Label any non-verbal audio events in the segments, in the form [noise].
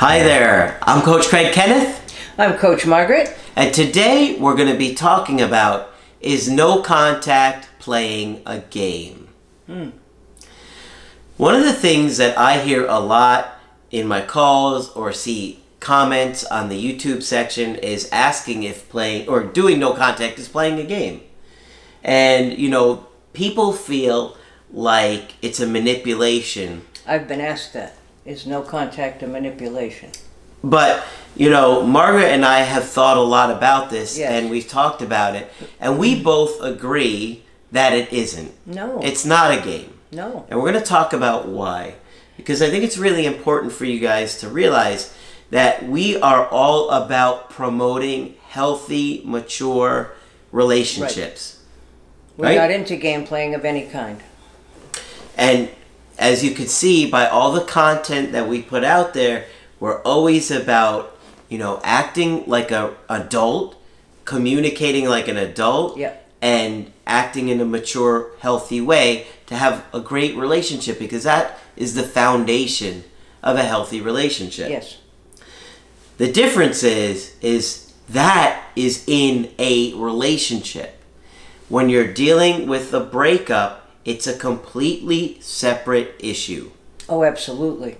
Hi there, I'm Coach Craig Kenneth. I'm Coach Margaret. And today we're going to be talking about is no contact playing a game? Hmm. One of the things that I hear a lot in my calls or see comments on the YouTube section is asking if playing or doing no contact is playing a game. And, you know, people feel like it's a manipulation. I've been asked that. Is no contact a manipulation? But, you know, Margaret and I have thought a lot about this Yes. and we've talked about it. And we both agree that it isn't. No. It's not a game. no. And we're going to talk about why. Because I think it's really important for you guys to realize that we are all about promoting healthy, mature relationships. Right. We're Right. not into game playing of any kind. And as you could see by all the content that we put out there, we're always about, you know, acting like a adult, communicating like an adult, Yep. and acting in a mature, healthy way to have a great relationship because that is the foundation of a healthy relationship. Yes. The difference is is that is in a relationship. When you're dealing with a breakup, it's a completely separate issue, Oh, absolutely.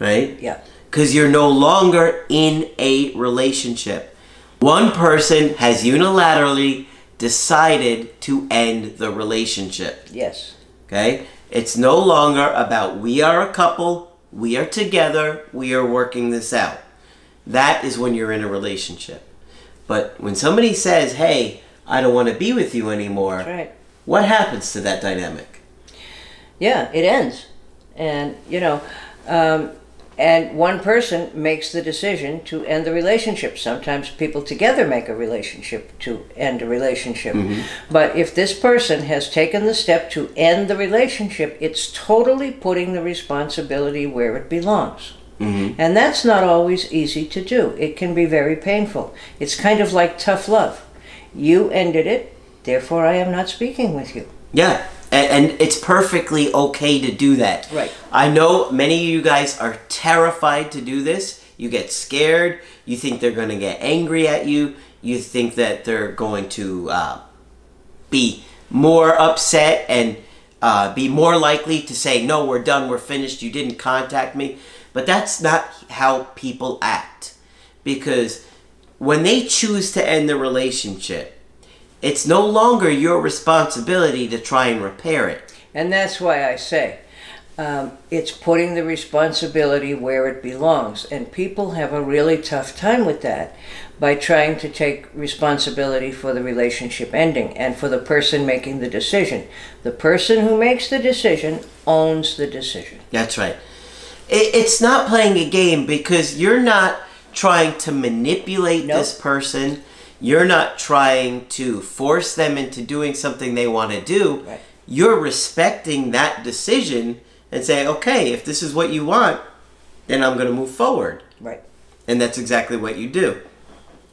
right? Yeah. Cuz you're no longer in a relationship. One person has unilaterally decided to end the relationship. Yes. Okay? It's no longer about we are a couple, we are together, we are working this out. That is when you're in a relationship. But when somebody says, hey, I don't want to be with you anymore, That's right. What happens to that dynamic? Yeah, it ends. And, you know, um, and one person makes the decision to end the relationship. Sometimes people together make a relationship to end a relationship. But if this person has taken the step to end the relationship, it's totally putting the responsibility where it belongs. And that's not always easy to do. It can be very painful. It's kind of like tough love. You ended it, therefore I am not speaking with you. Yeah, and, and it's perfectly okay to do that. Right. I know many of you guys are terrified to do this. You get scared. You think they're going to get angry at you. You think that they're going to uh, be more upset and uh, be more likely to say, No, we're done, we're finished, you didn't contact me. But that's not how people act. Because when they choose to end the relationship, it's no longer your responsibility to try and repair it. And that's why I say um, it's putting the responsibility where it belongs. And people have a really tough time with that by trying to take responsibility for the relationship ending and for the person making the decision. The person who makes the decision owns the decision. That's right. It, it's not playing a game because you're not trying to manipulate Nope. this person. You're not trying to force them into doing something they want to do. Right. You're respecting that decision and saying, okay, if this is what you want, then I'm going to move forward. Right. And that's exactly what you do.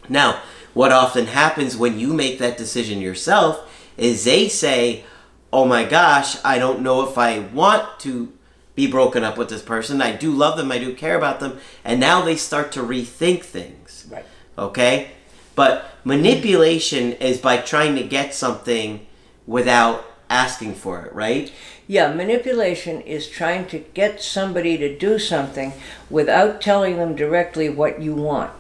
Now, what often happens when you make that decision yourself is they say, Oh my gosh, I don't know if I want to be broken up with this person. I do love them, I do care about them. And now they start to rethink things. Right. Okay? But manipulation is by trying to get something without asking for it, right? Yeah, manipulation is trying to get somebody to do something without telling them directly what you want.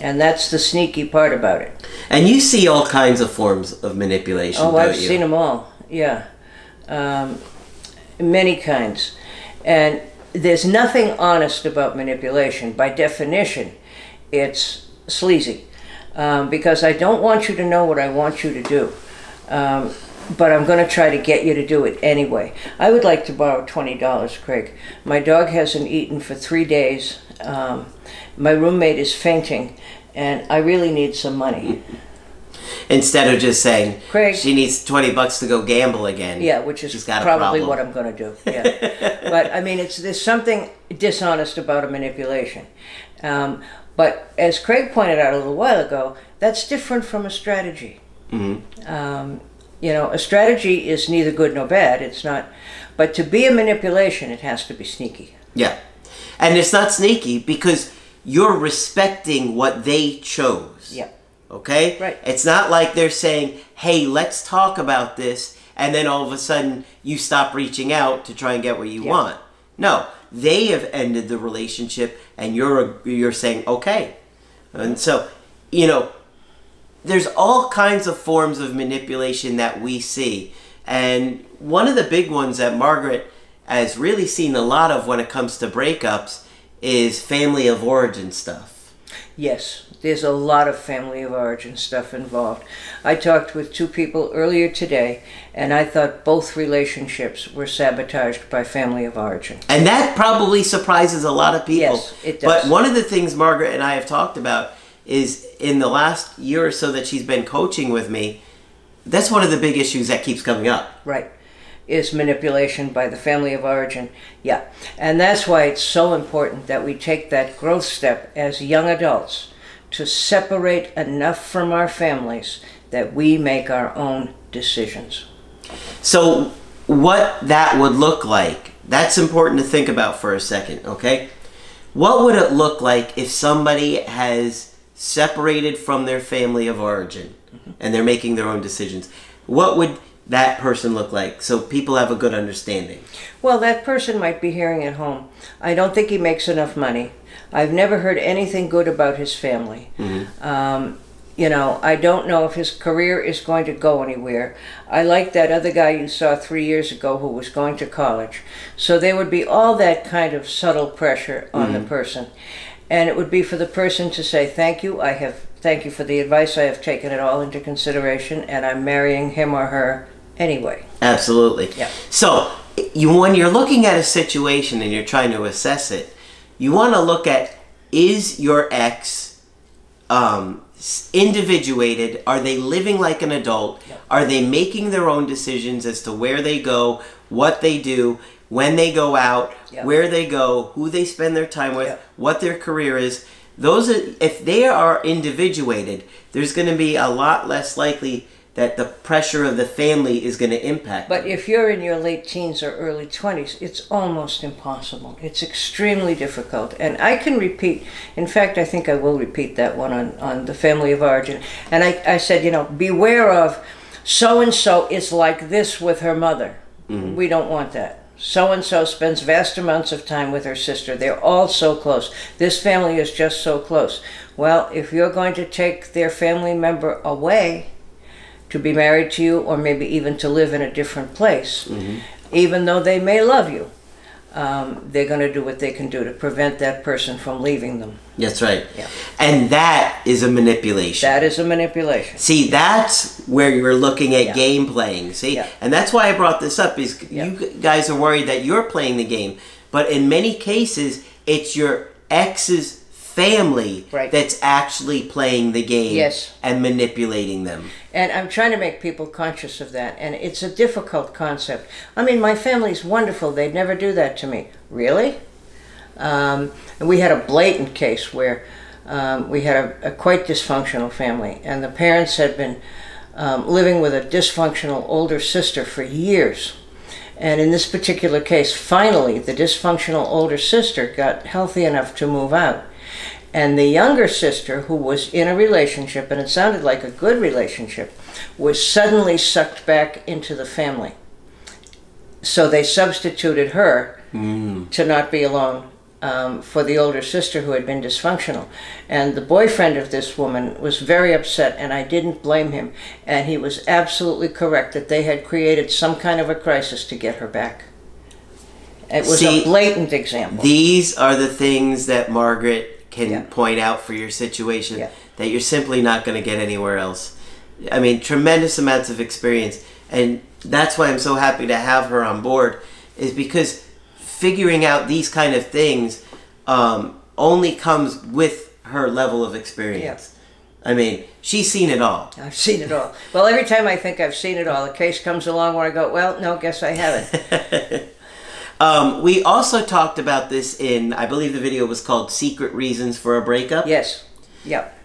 And that's the sneaky part about it. And you see all kinds of forms of manipulation. Oh, I've you? seen them all. Yeah, um, many kinds, and there's nothing honest about manipulation. By definition, it's sleazy, um, because I don't want you to know what I want you to do. Um, but I'm going to try to get you to do it anyway. I would like to borrow twenty dollars, Craig. My dog hasn't eaten for three days. Um, my roommate is fainting, and I really need some money. Instead of just saying, Craig. she needs 20 bucks to go gamble again. Yeah, which is probably what I'm going to do. Yeah, but I mean, it's there's something dishonest about a manipulation. Um, but as Craig pointed out a little while ago, that's different from a strategy. Mm-hmm. Um, you know, a strategy is neither good nor bad. It's not, but to be a manipulation, it has to be sneaky. Yeah. And it's not sneaky because you're respecting what they chose. Yeah. Okay? Right. It's not like they're saying, hey, let's talk about this, and then all of a sudden you stop reaching out to try and get what you Yeah. want. No, they have ended the relationship, and you're you're saying okay, and so you know there's all kinds of forms of manipulation that we see, and one of the big ones that Margaret has really seen a lot of when it comes to breakups is family of origin stuff. Yes, there's a lot of family of origin stuff involved. I talked with two people earlier today, and I thought both relationships were sabotaged by family of origin. And that probably surprises a lot of people. Yes, it does. But one of the things Margaret and I have talked about is in the last year or so that she's been coaching with me, that's one of the big issues that keeps coming up. Right. Is manipulation by the family of origin. Yeah. And that's why it's so important that we take that growth step as young adults to separate enough from our families that we make our own decisions. So, what that would look like, that's important to think about for a second, okay? What would it look like if somebody has separated from their family of origin and they're making their own decisions? What would that person look like so people have a good understanding? Well, that person might be hearing at home. I don't think he makes enough money. I've never heard anything good about his family. Um, you know, I don't know if his career is going to go anywhere. I like that other guy you saw three years ago who was going to college. So there would be all that kind of subtle pressure on the person. And it would be for the person to say, Thank you, I have thank you for the advice, I have taken it all into consideration, and I'm marrying him or her anyway. Absolutely. Yeah. So, you when you're looking at a situation and you're trying to assess it, you want to look at is your ex um, individuated? Are they living like an adult? Are they making their own decisions as to where they go, what they do, when they go out, where they go, who they spend their time with, what their career is? Those are, if they are individuated, there's going to be a lot less likely that the pressure of the family is going to impact. But if you're in your late teens or early 20s, it's almost impossible. It's extremely difficult. And I can repeat, in fact, I think I will repeat that one on, on the family of origin. And I, I said, you know, beware of so and so is like this with her mother. Mm-hmm. We don't want that. So and so spends vast amounts of time with her sister. They're all so close. This family is just so close. Well, if you're going to take their family member away, to be married to you or maybe even to live in a different place, even though they may love you. Um, they're going to do what they can do to prevent that person from leaving them. That's right. Yeah. And that is a manipulation. That is a manipulation. See, that's where you're looking at Yeah. game playing. See, Yeah. and that's why I brought this up. Is Yeah. you guys are worried that you're playing the game, but in many cases, it's your ex's family Right. that's actually playing the game Yes. and manipulating them. And I'm trying to make people conscious of that. And it's a difficult concept. I mean, my family's wonderful. They'd never do that to me. Really? Um, and we had a blatant case where um, we had a, a quite dysfunctional family, and the parents had been um, living with a dysfunctional older sister for years. And in this particular case, finally, the dysfunctional older sister got healthy enough to move out. And the younger sister, who was in a relationship, and it sounded like a good relationship, was suddenly sucked back into the family. So they substituted her to not be alone um, for the older sister who had been dysfunctional. And the boyfriend of this woman was very upset, and I didn't blame him. And he was absolutely correct that they had created some kind of a crisis to get her back. It was See, a blatant example. These are the things that Margaret can Yeah. point out for your situation Yeah. that you're simply not going to get anywhere else. I mean, tremendous amounts of experience. and that's why I'm so happy to have her on board, is because figuring out these kind of things um, only comes with her level of experience. I mean, she's seen it all. I've seen it all. Well, every time I think I've seen it all, a case comes along where I go, well, no, guess I haven't. [laughs] Um, we also talked about this in, I believe the video was called "Secret Reasons for a Breakup." yes. Yep.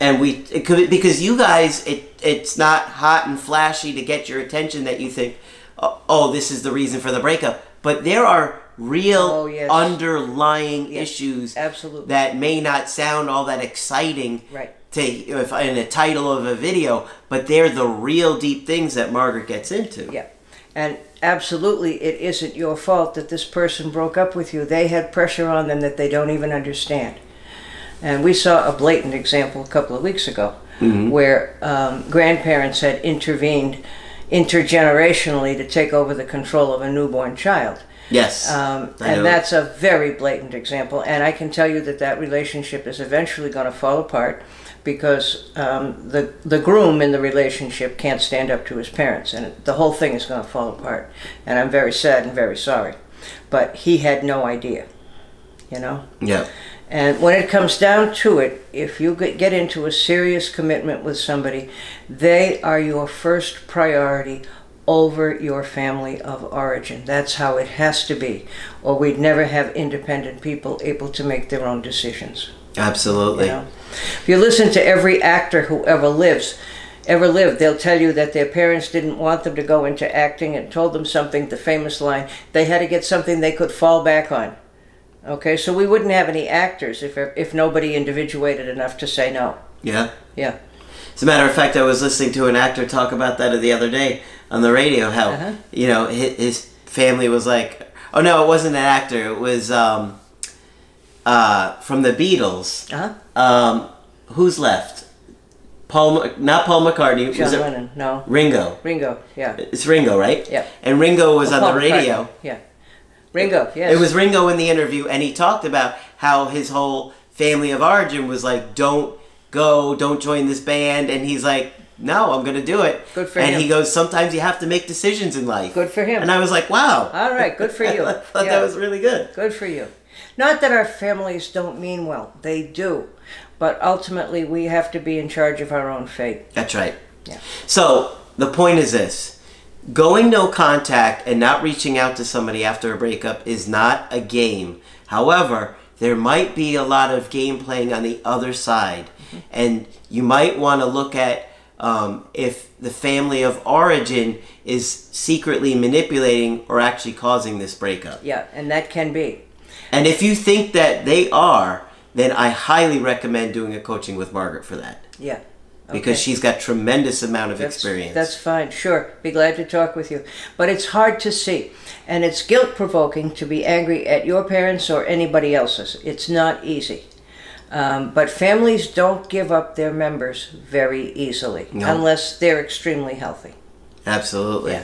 and we it could because you guys it it's not hot and flashy to get your attention that you think oh, oh this is the reason for the breakup but there are real Oh, yes. underlying Yes, issues absolutely. that may not sound all that exciting Right. to if in a title of a video but they're the real deep things that Margaret gets into Yeah. And absolutely, it isn't your fault that this person broke up with you. They had pressure on them that they don't even understand. And we saw a blatant example a couple of weeks ago where um, grandparents had intervened intergenerationally to take over the control of a newborn child. yes Um, and that's a very blatant example. And I can tell you that that relationship is eventually going to fall apart because um, the the groom in the relationship can't stand up to his parents, and the whole thing is going to fall apart. And I'm very sad and very sorry, but he had no idea, you know. yeah And when it comes down to it, if you get get into a serious commitment with somebody, they are your first priority over your family of origin. That's how it has to be, or we'd never have independent people able to make their own decisions. Absolutely You know? If you listen to every actor who ever lives, ever lived, they'll tell you that their parents didn't want them to go into acting and told them something, the famous line, they had to get something they could fall back on. Okay, so we wouldn't have any actors if if nobody individuated enough to say no. yeah Yeah. As a matter of fact, I was listening to an actor talk about that the other day on the radio. How Uh-huh. you know his, his family was like, oh no, it wasn't an actor. It was um, uh, from the Beatles. Uh-huh. Um, who's left? Paul, not Paul McCartney. John Lennon, no. Ringo? Ringo, yeah. It's Ringo, right? Yeah. And Ringo was Oh, on Paul the radio. McCartney, Yeah. Ringo, yes. It was Ringo in the interview, and he talked about how his whole family of origin was like, "Don't go, don't join this band," and he's like, "No, I'm going to do it." Good for and him. And he goes, "Sometimes you have to make decisions in life." Good for him. And I was like, "Wow." All right, good for [laughs] you. I thought Yeah. that was really good. Good for you. Not that our families don't mean well, they do. But ultimately, we have to be in charge of our own fate. That's right. Yeah. So the point is this: going no contact and not reaching out to somebody after a breakup is not a game. However, there might be a lot of game playing on the other side, and you might want to look at um, if the family of origin is secretly manipulating or actually causing this breakup. Yeah, and that can be. And if you think that they are, then I highly recommend doing a coaching with Margaret for that Yeah. because she's got tremendous amount of That's- experience. That's fine, sure. Be glad to talk with you. But it's hard to see. And it's guilt provoking to be angry at your parents or anybody else's. It's not easy. Um, but families don't give up their members very easily No. unless they're extremely healthy. Absolutely. Yeah.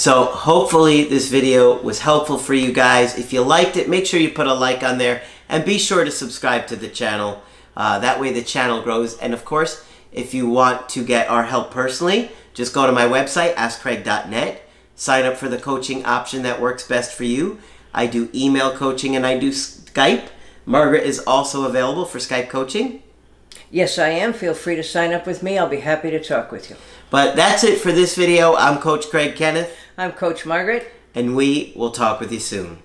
So hopefully this video was helpful for you guys. If you liked it, make sure you put a like on there and be sure to subscribe to the channel. Uh, that way the channel grows. And of course, if you want to get our help personally, just go to my website, askcraig.net. Sign up for the coaching option that works best for you. I do email coaching and I do Skype. Margaret is also available for Skype coaching. Yes, I am. Feel free to sign up with me. I'll be happy to talk with you. But that's it for this video. I'm Coach Craig Kenneth, I'm Coach Margaret. and we will talk with you soon.